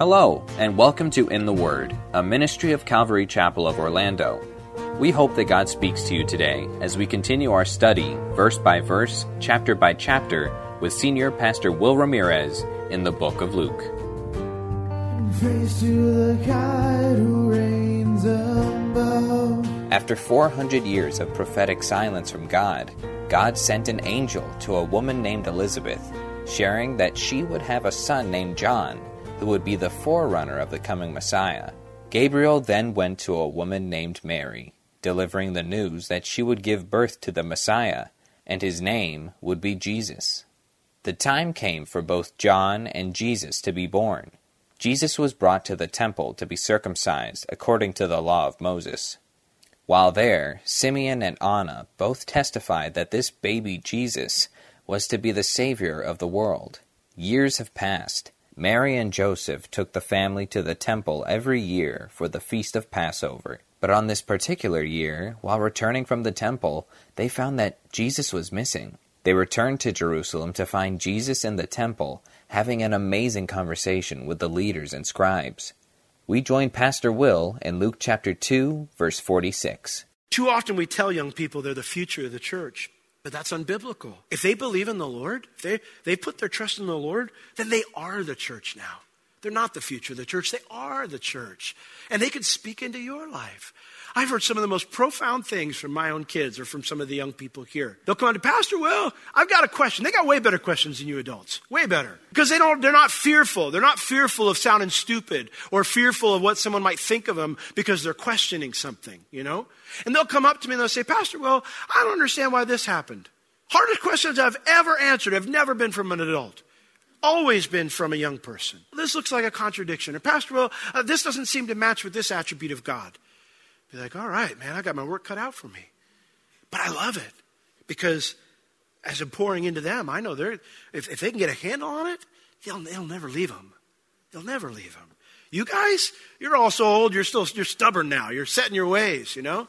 Hello, and welcome to In the Word, a ministry of Calvary Chapel of Orlando. We hope that God speaks to you today as we continue our study, verse by verse, chapter by chapter, with Senior Pastor Will Ramirez in the book of Luke. After 400 years of prophetic silence from God, God sent an angel to a woman named Elizabeth, sharing that she would have a son named John who would be the forerunner of the coming Messiah. Gabriel then went to a woman named Mary, delivering the news that she would give birth to the Messiah, and his name would be Jesus. The time came for both John and Jesus to be born. Jesus was brought to the temple to be circumcised according to the law of Moses. While there, Simeon and Anna both testified that this baby Jesus was to be the Savior of the world. Years have passed Mary and Joseph took the family to the temple every year for the feast of Passover. But on this particular year, while returning from the temple, they found that Jesus was missing. They returned to Jerusalem to find Jesus in the temple having an amazing conversation with the leaders and scribes. We join Pastor Will in Luke chapter 2, verse 46. Too often we tell young people they're the future of the church. But that's unbiblical. If they believe in the Lord, if they, they put their trust in the Lord, then they are the church now. They're not the future of the church, they are the church. And they can speak into your life. I've heard some of the most profound things from my own kids or from some of the young people here. They'll come to Pastor Will, I've got a question. They got way better questions than you adults. Way better. Because they don't, they're not fearful. They're not fearful of sounding stupid or fearful of what someone might think of them because they're questioning something, you know? And they'll come up to me and they'll say, Pastor Will, I don't understand why this happened. Hardest questions I've ever answered have never been from an adult always been from a young person. This looks like a contradiction. Or, Pastor, Will, uh, this doesn't seem to match with this attribute of God. Be like, all right, man, I got my work cut out for me. But I love it because as I'm pouring into them, I know they're, if, if they can get a handle on it, they'll, they'll never leave them. They'll never leave them. You guys, you're all so old, you're still, you're stubborn now. You're set in your ways, you know?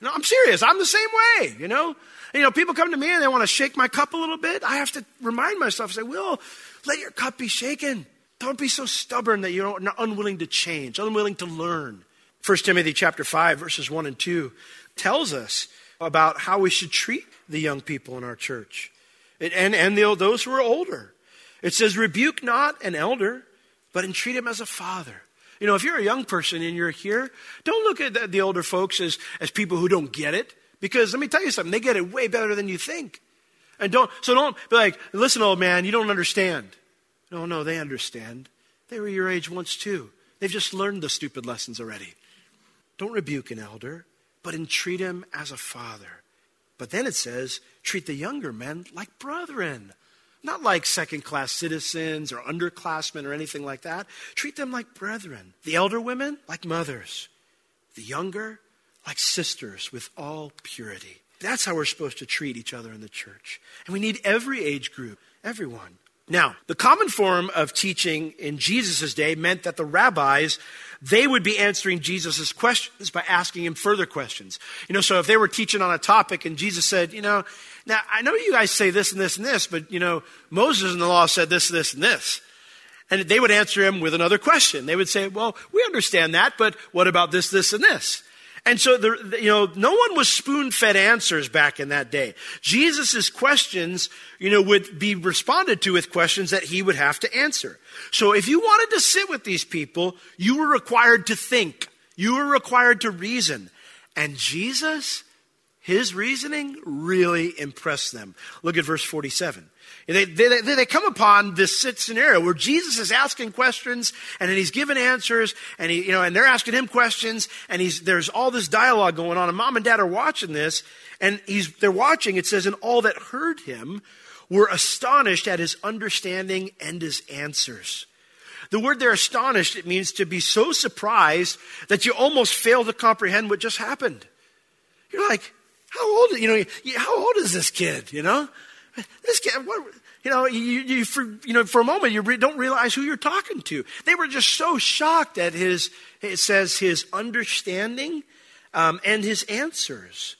No, I'm serious. I'm the same way, you know? You know, people come to me and they want to shake my cup a little bit. I have to remind myself, say, Will, let your cup be shaken. Don't be so stubborn that you're unwilling to change, unwilling to learn. 1 Timothy chapter 5, verses 1 and 2 tells us about how we should treat the young people in our church and, and, the, those who are older. It says, rebuke not an elder, but entreat him as a father. You know, if you're a young person and you're here, don't look at the, the older folks as, as people who don't get it. Because let me tell you something, they get it way better than you think. And don't, so don't be like, listen, old man, you don't understand. No, no, they understand. They were your age once too. They've just learned the stupid lessons already. Don't rebuke an elder, but entreat him as a father. But then it says, treat the younger men like brethren, not like second class citizens or underclassmen or anything like that. Treat them like brethren. The elder women, like mothers. The younger, like sisters with all purity. That's how we're supposed to treat each other in the church. And we need every age group, everyone. Now, the common form of teaching in Jesus' day meant that the rabbis, they would be answering Jesus' questions by asking him further questions. You know, so if they were teaching on a topic and Jesus said, you know, now I know you guys say this and this and this, but you know, Moses in the law said this, this, and this. And they would answer him with another question. They would say, well, we understand that, but what about this, this, and this? And so, the, you know, no one was spoon fed answers back in that day. Jesus' questions, you know, would be responded to with questions that he would have to answer. So if you wanted to sit with these people, you were required to think. You were required to reason. And Jesus, his reasoning really impressed them. Look at verse 47. They, they, they, come upon this scenario where Jesus is asking questions and then he's giving answers and, he, you know, and they're asking him questions and he's, there's all this dialogue going on and mom and dad are watching this and he's, they're watching. It says, and all that heard him were astonished at his understanding and his answers. The word they're astonished, it means to be so surprised that you almost fail to comprehend what just happened. You're like, how old, you know, how old is this kid, you know? This kid, what, you know, you, you, for, you know, for a moment, you re- don't realize who you're talking to. They were just so shocked at his, it says, his understanding um, and his answers.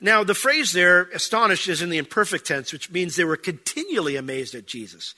Now, the phrase there, astonished, is in the imperfect tense, which means they were continually amazed at Jesus.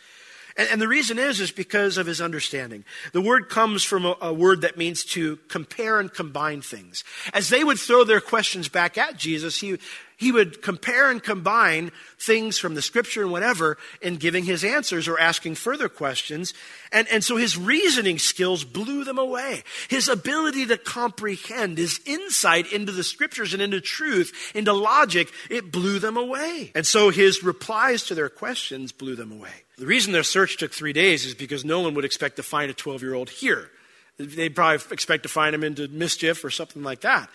And, and the reason is, is because of his understanding. The word comes from a, a word that means to compare and combine things. As they would throw their questions back at Jesus, he, he would compare and combine things from the scripture and whatever in giving his answers or asking further questions. And, and so his reasoning skills blew them away. His ability to comprehend, his insight into the scriptures and into truth, into logic, it blew them away. And so his replies to their questions blew them away. The reason their search took three days is because no one would expect to find a 12 year old here. They'd probably expect to find him into mischief or something like that.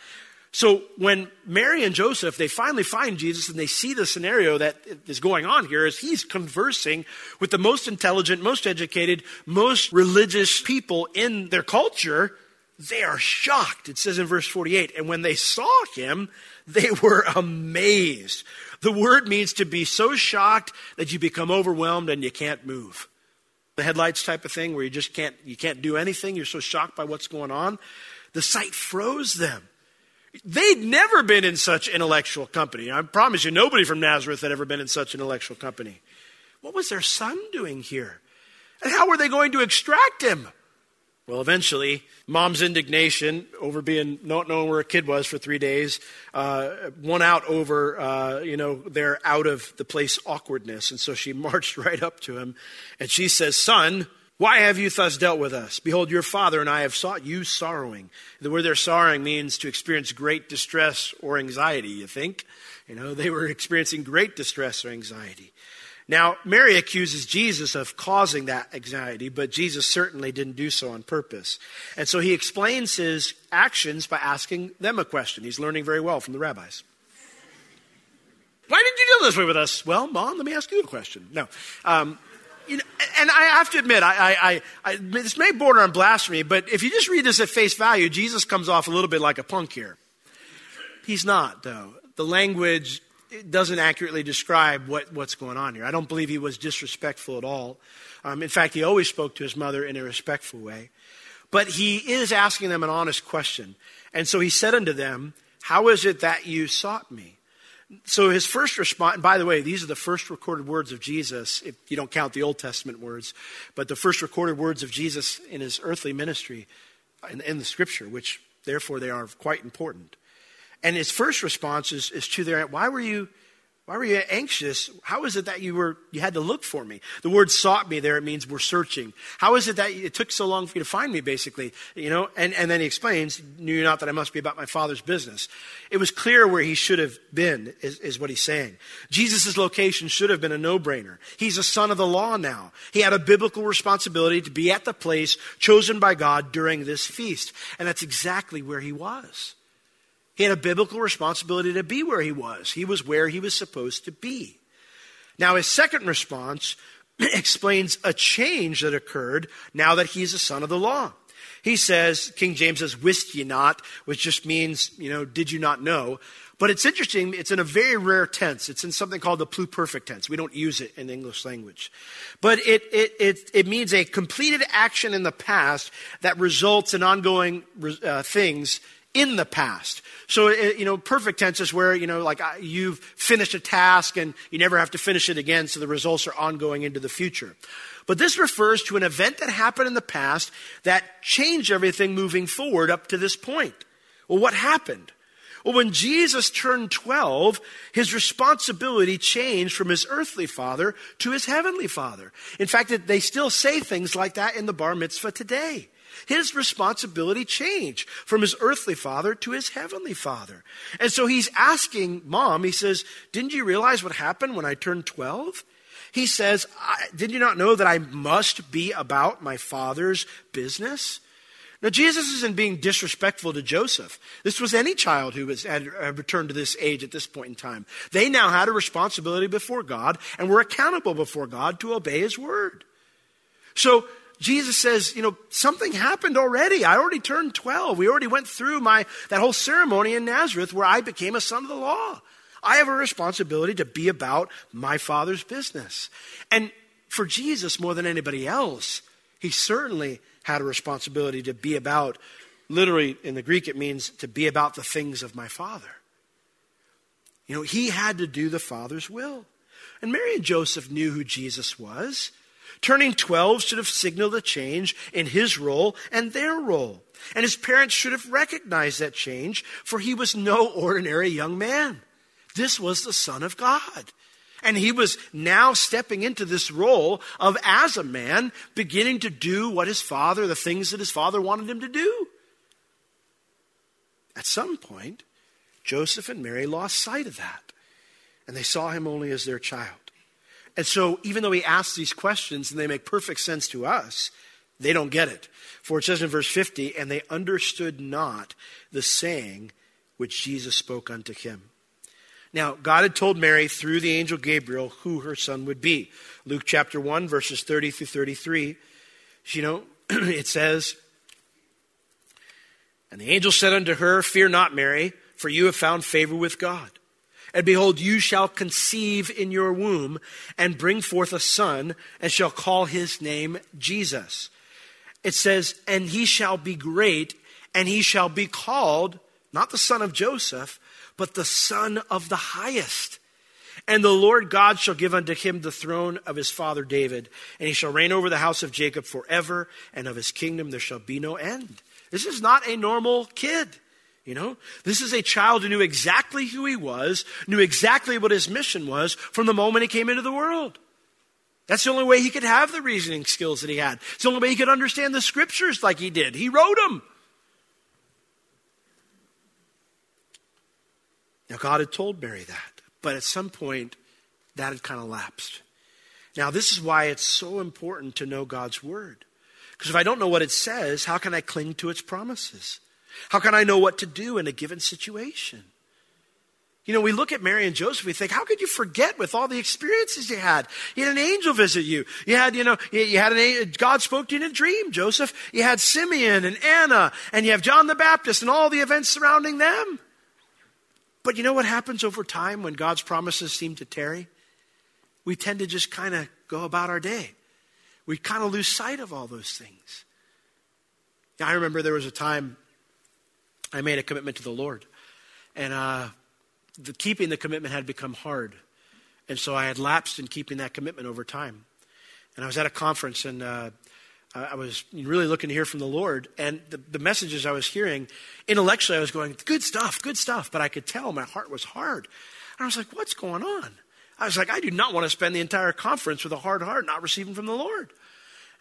So when Mary and Joseph, they finally find Jesus and they see the scenario that is going on here is he's conversing with the most intelligent, most educated, most religious people in their culture. They are shocked. It says in verse 48, and when they saw him, they were amazed. The word means to be so shocked that you become overwhelmed and you can't move. The headlights type of thing where you just can't, you can't do anything. You're so shocked by what's going on. The sight froze them. They'd never been in such intellectual company. I promise you, nobody from Nazareth had ever been in such intellectual company. What was their son doing here? And how were they going to extract him? Well, eventually, mom's indignation over being not knowing where a kid was for three days uh, won out over, uh, you know, their out of the place awkwardness. And so she marched right up to him and she says, Son, why have you thus dealt with us? Behold, your father and I have sought you sorrowing. The word there sorrowing means to experience great distress or anxiety, you think? You know, they were experiencing great distress or anxiety. Now, Mary accuses Jesus of causing that anxiety, but Jesus certainly didn't do so on purpose. And so he explains his actions by asking them a question. He's learning very well from the rabbis. Why did you deal this way with us? Well, Mom, let me ask you a question. No. Um, you know, and I have to admit, I, I, I, this may border on blasphemy, but if you just read this at face value, Jesus comes off a little bit like a punk here. He's not, though. The language doesn't accurately describe what, what's going on here. I don't believe he was disrespectful at all. Um, in fact, he always spoke to his mother in a respectful way. But he is asking them an honest question. And so he said unto them, How is it that you sought me? So his first response, by the way, these are the first recorded words of Jesus, if you don't count the Old Testament words, but the first recorded words of Jesus in his earthly ministry in, in the scripture, which therefore they are quite important. And his first response is, is to their, why were you why were you anxious? How is it that you were you had to look for me? The word sought me there, it means we're searching. How is it that it took so long for you to find me, basically? You know, and, and then he explains, knew you not that I must be about my father's business. It was clear where he should have been, is, is what he's saying. Jesus' location should have been a no-brainer. He's a son of the law now. He had a biblical responsibility to be at the place chosen by God during this feast. And that's exactly where he was. He had a biblical responsibility to be where he was. He was where he was supposed to be. Now, his second response explains a change that occurred now that he's a son of the law. He says, King James says, wist ye not, which just means, you know, did you not know? But it's interesting, it's in a very rare tense. It's in something called the pluperfect tense. We don't use it in English language. But it, it, it, it means a completed action in the past that results in ongoing uh, things in the past. So, uh, you know, perfect tense is where, you know, like you've finished a task and you never have to finish it again, so the results are ongoing into the future. But this refers to an event that happened in the past that changed everything moving forward up to this point. Well, what happened? Well, when Jesus turned 12, his responsibility changed from his earthly father to his heavenly father. In fact, they still say things like that in the bar mitzvah today. His responsibility changed from his earthly father to his heavenly father. And so he's asking mom, he says, Didn't you realize what happened when I turned 12? He says, Did you not know that I must be about my father's business? Now, Jesus isn't being disrespectful to Joseph. This was any child who was, had, returned to this age at this point in time. They now had a responsibility before God and were accountable before God to obey his word. So, Jesus says, you know, something happened already. I already turned 12. We already went through my, that whole ceremony in Nazareth where I became a son of the law. I have a responsibility to be about my father's business. And for Jesus, more than anybody else, he certainly had a responsibility to be about, literally in the Greek, it means to be about the things of my Father. You know, he had to do the Father's will. And Mary and Joseph knew who Jesus was. Turning 12 should have signaled a change in his role and their role. And his parents should have recognized that change, for he was no ordinary young man. This was the Son of God. And he was now stepping into this role of, as a man, beginning to do what his father, the things that his father wanted him to do. At some point, Joseph and Mary lost sight of that, and they saw him only as their child. And so, even though he asks these questions and they make perfect sense to us, they don't get it. For it says in verse 50, and they understood not the saying which Jesus spoke unto him. Now, God had told Mary through the angel Gabriel who her son would be. Luke chapter 1, verses 30 through 33. You know, it says, And the angel said unto her, Fear not, Mary, for you have found favor with God. And behold, you shall conceive in your womb and bring forth a son, and shall call his name Jesus. It says, And he shall be great, and he shall be called, not the son of Joseph, but the Son of the highest. And the Lord God shall give unto him the throne of his father David, and he shall reign over the house of Jacob forever, and of his kingdom there shall be no end. This is not a normal kid. You know, this is a child who knew exactly who he was, knew exactly what his mission was from the moment he came into the world. That's the only way he could have the reasoning skills that he had. It's the only way he could understand the scriptures like he did. He wrote them. Now, God had told Mary that, but at some point, that had kind of lapsed. Now, this is why it's so important to know God's word. Because if I don't know what it says, how can I cling to its promises? How can I know what to do in a given situation? You know, we look at Mary and Joseph, we think, how could you forget with all the experiences you had? You had an angel visit you. You had, you know, you had an, God spoke to you in a dream, Joseph. You had Simeon and Anna, and you have John the Baptist and all the events surrounding them. But you know what happens over time when God's promises seem to tarry? We tend to just kind of go about our day. We kind of lose sight of all those things. Yeah, I remember there was a time I made a commitment to the Lord, and uh, the, keeping the commitment had become hard. And so I had lapsed in keeping that commitment over time. And I was at a conference, and uh, I was really looking to hear from the Lord. And the, the, messages I was hearing, intellectually, I was going, good stuff, good stuff. But I could tell my heart was hard. And I was like, what's going on? I was like, I do not want to spend the entire conference with a hard heart, not receiving from the Lord.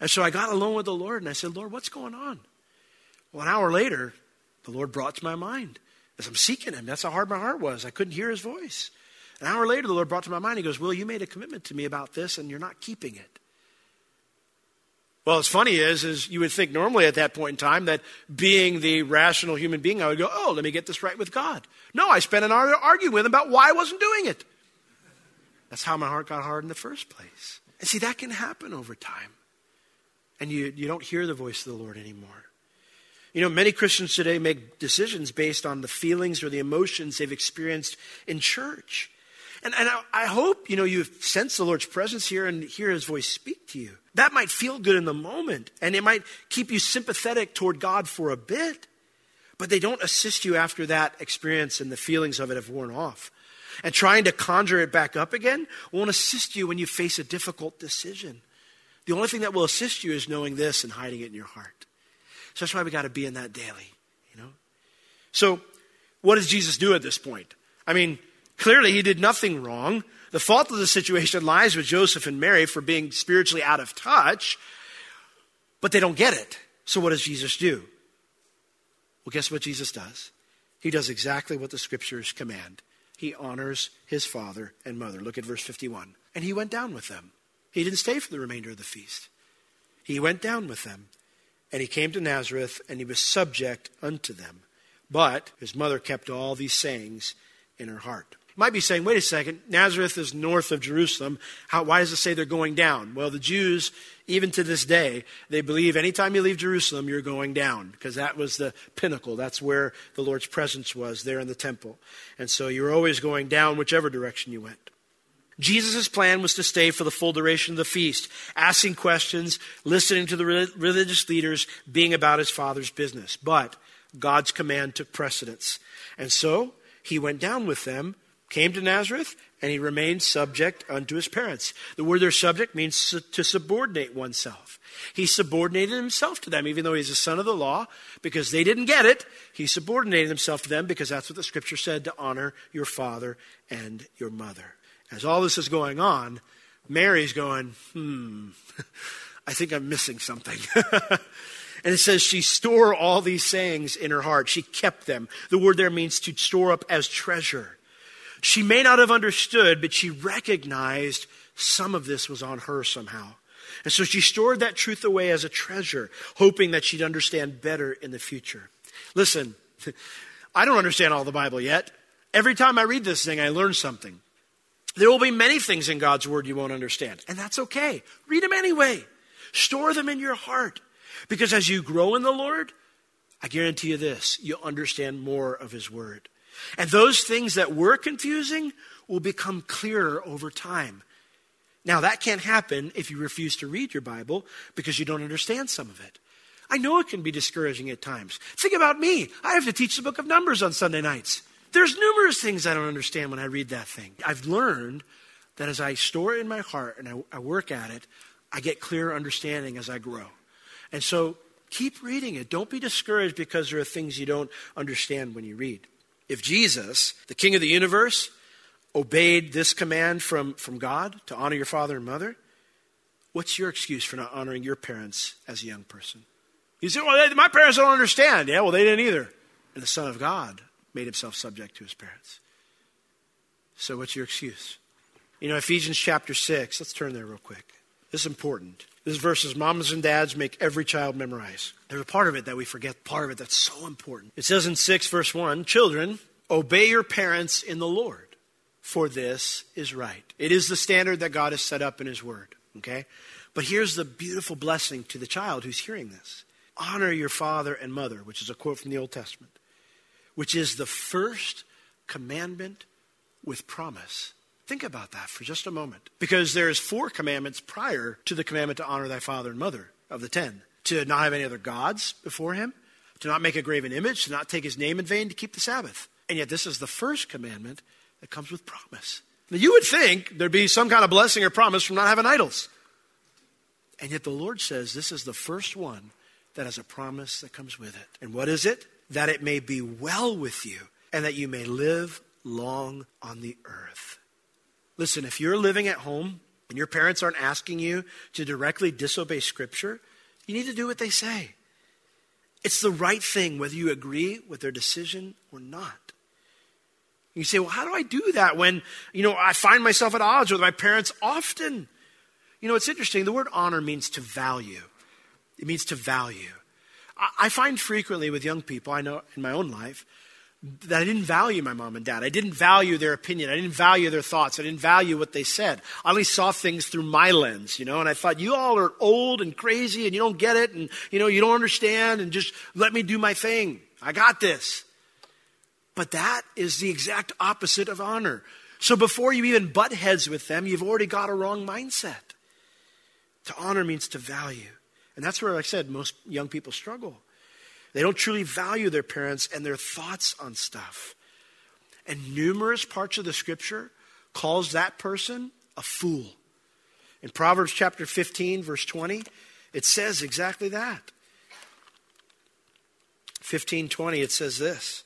And so I got alone with the Lord and I said, Lord, what's going on? Well, an hour later, the Lord brought to my mind as I'm seeking Him. That's how hard my heart was. I couldn't hear His voice. An hour later, the Lord brought to my mind, He goes, Will, you made a commitment to me about this and you're not keeping it. Well, what's funny is, is you would think normally at that point in time that being the rational human being, I would go, oh, let me get this right with God. No, I spent an hour arguing with him about why I wasn't doing it. That's how my heart got hard in the first place. And see, that can happen over time. And you, you don't hear the voice of the Lord anymore. You know, many Christians today make decisions based on the feelings or the emotions they've experienced in church. And, and I, I hope, you know, you sense the Lord's presence here and hear his voice speak to you. That might feel good in the moment, and it might keep you sympathetic toward God for a bit, but they don't assist you after that experience and the feelings of it have worn off. And trying to conjure it back up again won't assist you when you face a difficult decision. The only thing that will assist you is knowing this and hiding it in your heart. So that's why we got to be in that daily, you know? So, what does Jesus do at this point? I mean, clearly he did nothing wrong. The fault of the situation lies with Joseph and Mary for being spiritually out of touch, but they don't get it. So, what does Jesus do? Well, guess what Jesus does? He does exactly what the scriptures command. He honors his father and mother. Look at verse 51. And he went down with them. He didn't stay for the remainder of the feast. He went down with them And he came to Nazareth, and he was subject unto them. But his mother kept all these sayings in her heart. You might be saying, wait a second, Nazareth is north of Jerusalem. How, why does it say they're going down? Well, the Jews, even to this day, they believe anytime you leave Jerusalem, you're going down, because that was the pinnacle. That's where the Lord's presence was, there in the temple. And so you're always going down whichever direction you went. Jesus' plan was to stay for the full duration of the feast, asking questions, listening to the religious leaders, being about his father's business. But God's command took precedence. And so he went down with them, came to Nazareth, and he remained subject unto his parents. The word there, subject, means to subordinate oneself. He subordinated himself to them, even though he's a son of the law, because they didn't get it. He subordinated himself to them because that's what the scripture said to honor your father and your mother. As all this is going on, Mary's going, hmm, I think I'm missing something. and it says she stored all these sayings in her heart. She kept them. The word there means to store up as treasure. She may not have understood, but she recognized some of this was on her somehow. And so she stored that truth away as a treasure, hoping that she'd understand better in the future. Listen, I don't understand all the Bible yet. Every time I read this thing, I learn something. There will be many things in God's Word you won't understand, and that's okay. Read them anyway. Store them in your heart. Because as you grow in the Lord, I guarantee you this you'll understand more of His Word. And those things that were confusing will become clearer over time. Now, that can't happen if you refuse to read your Bible because you don't understand some of it. I know it can be discouraging at times. Think about me. I have to teach the book of Numbers on Sunday nights. There's numerous things I don't understand when I read that thing. I've learned that as I store it in my heart and I, I work at it, I get clearer understanding as I grow. And so keep reading it. Don't be discouraged because there are things you don't understand when you read. If Jesus, the King of the universe, obeyed this command from, from God to honor your father and mother, what's your excuse for not honoring your parents as a young person? You say, well, they, my parents don't understand. Yeah, well, they didn't either. And the Son of God made himself subject to his parents. So, what's your excuse? You know, Ephesians chapter 6, let's turn there real quick. This is important. This verses moms and dads make every child memorize. There's a part of it that we forget, part of it that's so important. It says in 6, verse 1 Children, obey your parents in the Lord, for this is right. It is the standard that God has set up in His Word, okay? But here's the beautiful blessing to the child who's hearing this honor your father and mother, which is a quote from the Old Testament which is the first commandment with promise. Think about that for just a moment. Because there's four commandments prior to the commandment to honor thy father and mother of the ten. To not have any other gods before him, to not make a graven image, to not take his name in vain, to keep the Sabbath. And yet this is the first commandment that comes with promise. Now you would think there'd be some kind of blessing or promise from not having idols. And yet the Lord says this is the first one that has a promise that comes with it. And what is it? That it may be well with you and that you may live long on the earth. Listen, if you're living at home and your parents aren't asking you to directly disobey Scripture, you need to do what they say. It's the right thing, whether you agree with their decision or not. You say, well, how do I do that when, you know, I find myself at odds with my parents often? You know, it's interesting. The word honor means to value. It means to value. I find frequently with young people, I know in my own life, that I didn't value my mom and dad. I didn't value their opinion. I didn't value their thoughts. I didn't value what they said. I only saw things through my lens, you know, and I thought, you all are old and crazy and you don't get it and, you know, you don't understand and just let me do my thing. I got this. But that is the exact opposite of honor. So before you even butt heads with them, you've already got a wrong mindset. To honor means to value. And that's where, like I said, most young people struggle. They don't truly value their parents and their thoughts on stuff. And numerous parts of the scripture calls that person a fool. In Proverbs chapter 15, verse 20, it says exactly that. 1520, it says this.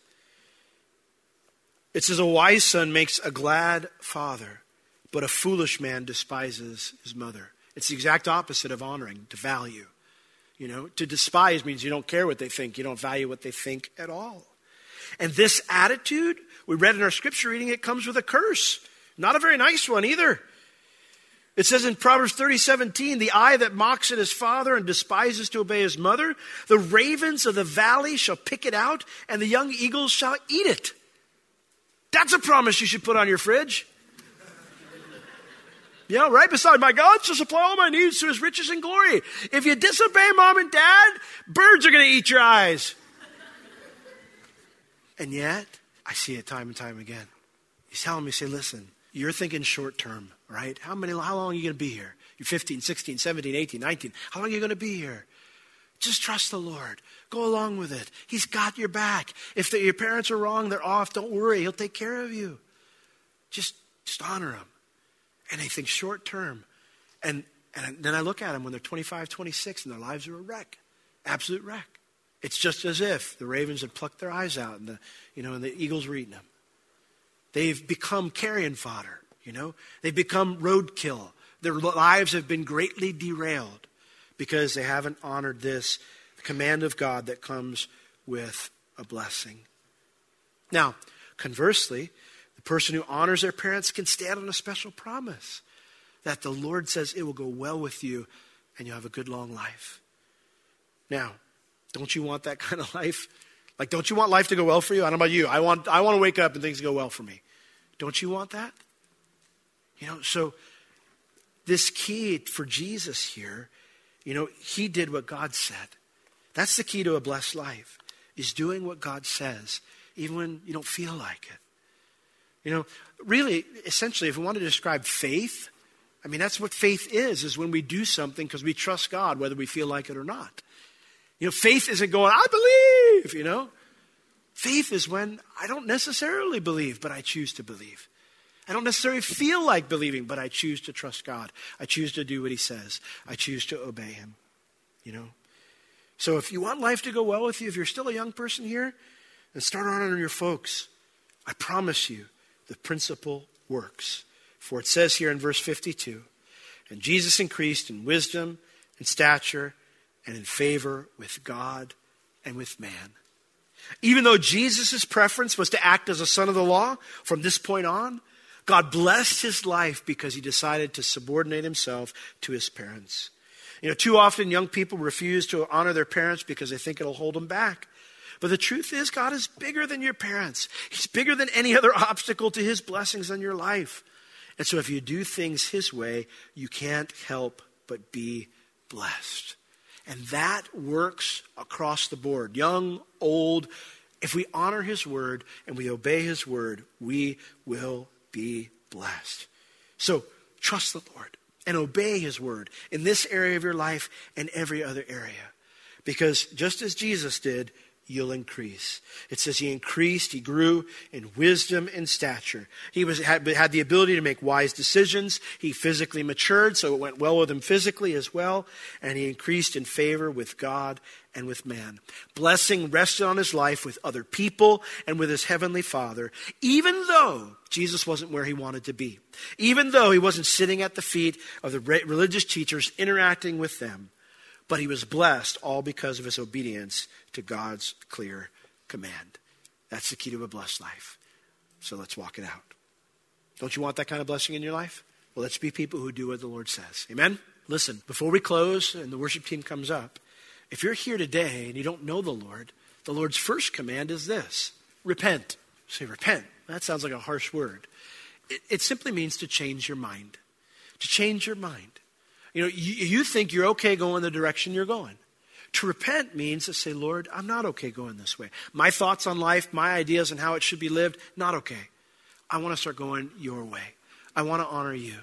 It says, A wise son makes a glad father, but a foolish man despises his mother. It's the exact opposite of honoring, to value. You know, to despise means you don't care what they think, you don't value what they think at all. And this attitude, we read in our scripture reading, it comes with a curse. Not a very nice one either. It says in Proverbs 30, 17, the eye that mocks at his father and despises to obey his mother, the ravens of the valley shall pick it out, and the young eagles shall eat it. That's a promise you should put on your fridge. Yeah, right beside my God shall supply all my needs through his riches and glory. If you disobey mom and dad, birds are going to eat your eyes. and yet, I see it time and time again. He's telling me, say, listen, you're thinking short term, right? How many, how long are you going to be here? You're 15, 16, 17, 18, 19. How long are you going to be here? Just trust the Lord. Go along with it. He's got your back. If the, your parents are wrong, they're off. Don't worry. He'll take care of you. Just, just honor him. Think short term. And, and then I look at them when they're 25, 26, and their lives are a wreck. Absolute wreck. It's just as if the ravens had plucked their eyes out and the, you know, and the eagles were eating them. They've become carrion fodder, you know. They've become roadkill. Their lives have been greatly derailed because they haven't honored this command of God that comes with a blessing. Now, conversely, the person who honors their parents can stand on a special promise that the Lord says it will go well with you and you'll have a good long life. Now, don't you want that kind of life? Like, don't you want life to go well for you? I don't know about you. I want, I want to wake up and things go well for me. Don't you want that? You know, so this key for Jesus here, you know, he did what God said. That's the key to a blessed life, is doing what God says, even when you don't feel like it. You know, really, essentially, if we want to describe faith, I mean, that's what faith is, is when we do something because we trust God, whether we feel like it or not. You know, faith isn't going, I believe, you know. Faith is when I don't necessarily believe, but I choose to believe. I don't necessarily feel like believing, but I choose to trust God. I choose to do what He says. I choose to obey Him. You know? So if you want life to go well with you, if you're still a young person here, then start honoring your folks. I promise you, the principle works. For it says here in verse 52 And Jesus increased in wisdom and stature and in favor with God and with man. Even though Jesus' preference was to act as a son of the law from this point on, God blessed his life because he decided to subordinate himself to his parents. You know, too often young people refuse to honor their parents because they think it'll hold them back. But the truth is, God is bigger than your parents. He's bigger than any other obstacle to his blessings in your life. And so if you do things his way, you can't help but be blessed. And that works across the board, young, old. If we honor his word and we obey his word, we will be blessed. So trust the Lord and obey his word in this area of your life and every other area. Because just as Jesus did, you'll increase. It says he increased, he grew in wisdom and stature. He was, had, had the ability to make wise decisions. He physically matured, so it went well with him physically as well. And he increased in favor with God and with man. Blessing rested on his life with other people and with his heavenly Father, even though Jesus wasn't where he wanted to be. Even though he wasn't sitting at the feet of the religious teachers interacting with them but he was blessed all because of his obedience to God's clear command. That's the key to a blessed life. So let's walk it out. Don't you want that kind of blessing in your life? Well, let's be people who do what the Lord says. Amen? Listen, before we close and the worship team comes up, if you're here today and you don't know the Lord, the Lord's first command is this repent. Say, repent. That sounds like a harsh word. It, it simply means to change your mind. To change your mind. You know, you, you think you're okay going the direction you're going. To repent means to say, Lord, I'm not okay going this way. My thoughts on life, my ideas on how it should be lived, not okay. I want to start going your way. I want to honor you.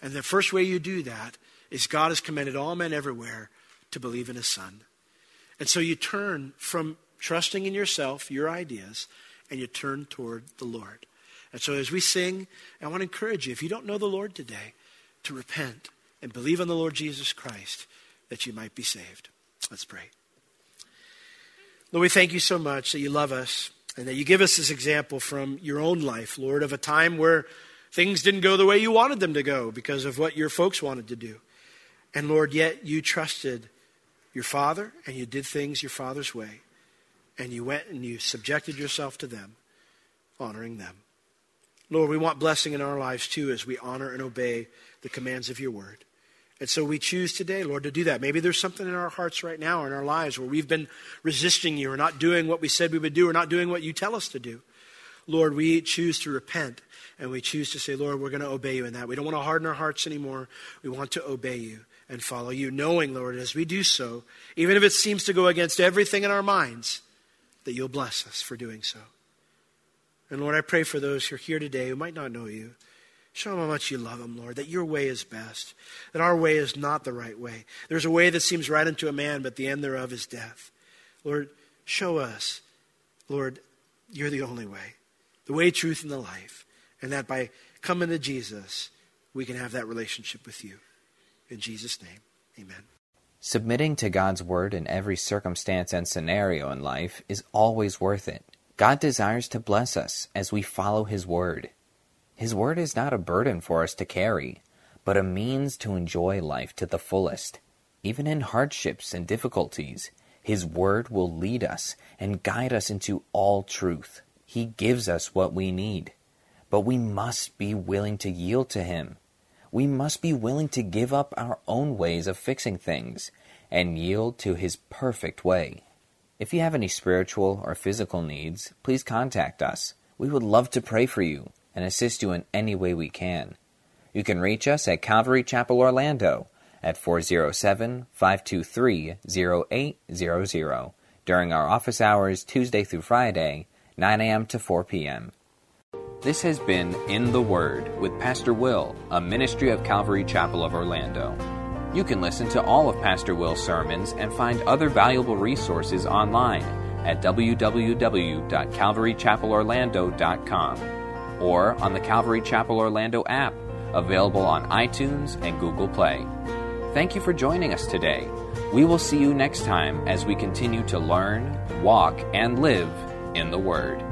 And the first way you do that is God has commanded all men everywhere to believe in his son. And so you turn from trusting in yourself, your ideas, and you turn toward the Lord. And so as we sing, I want to encourage you, if you don't know the Lord today, to repent and believe on the Lord Jesus Christ that you might be saved. Let's pray. Lord, we thank you so much that you love us and that you give us this example from your own life, Lord, of a time where things didn't go the way you wanted them to go because of what your folks wanted to do. And Lord, yet you trusted your father and you did things your father's way. And you went and you subjected yourself to them, honoring them. Lord, we want blessing in our lives too as we honor and obey the commands of your word. And so we choose today, Lord, to do that. Maybe there's something in our hearts right now, or in our lives, where we've been resisting you or not doing what we said we would do or not doing what you tell us to do. Lord, we choose to repent and we choose to say, Lord, we're going to obey you in that. We don't want to harden our hearts anymore. We want to obey you and follow you, knowing, Lord, as we do so, even if it seems to go against everything in our minds, that you'll bless us for doing so. And Lord, I pray for those who are here today who might not know you. Show them how much you love them, Lord, that your way is best, that our way is not the right way. There's a way that seems right unto a man, but the end thereof is death. Lord, show us, Lord, you're the only way, the way, truth, and the life. And that by coming to Jesus, we can have that relationship with you. In Jesus' name, amen. Submitting to God's word in every circumstance and scenario in life is always worth it. God desires to bless us as we follow His word. His word is not a burden for us to carry, but a means to enjoy life to the fullest. Even in hardships and difficulties, His word will lead us and guide us into all truth. He gives us what we need, but we must be willing to yield to Him. We must be willing to give up our own ways of fixing things and yield to His perfect way. If you have any spiritual or physical needs, please contact us. We would love to pray for you and assist you in any way we can. You can reach us at Calvary Chapel Orlando at 407 523 0800 during our office hours Tuesday through Friday, 9 a.m. to 4 p.m. This has been In the Word with Pastor Will, a ministry of Calvary Chapel of Orlando. You can listen to all of Pastor Will's sermons and find other valuable resources online at www.calvarychapelorlando.com or on the Calvary Chapel Orlando app, available on iTunes and Google Play. Thank you for joining us today. We will see you next time as we continue to learn, walk, and live in the Word.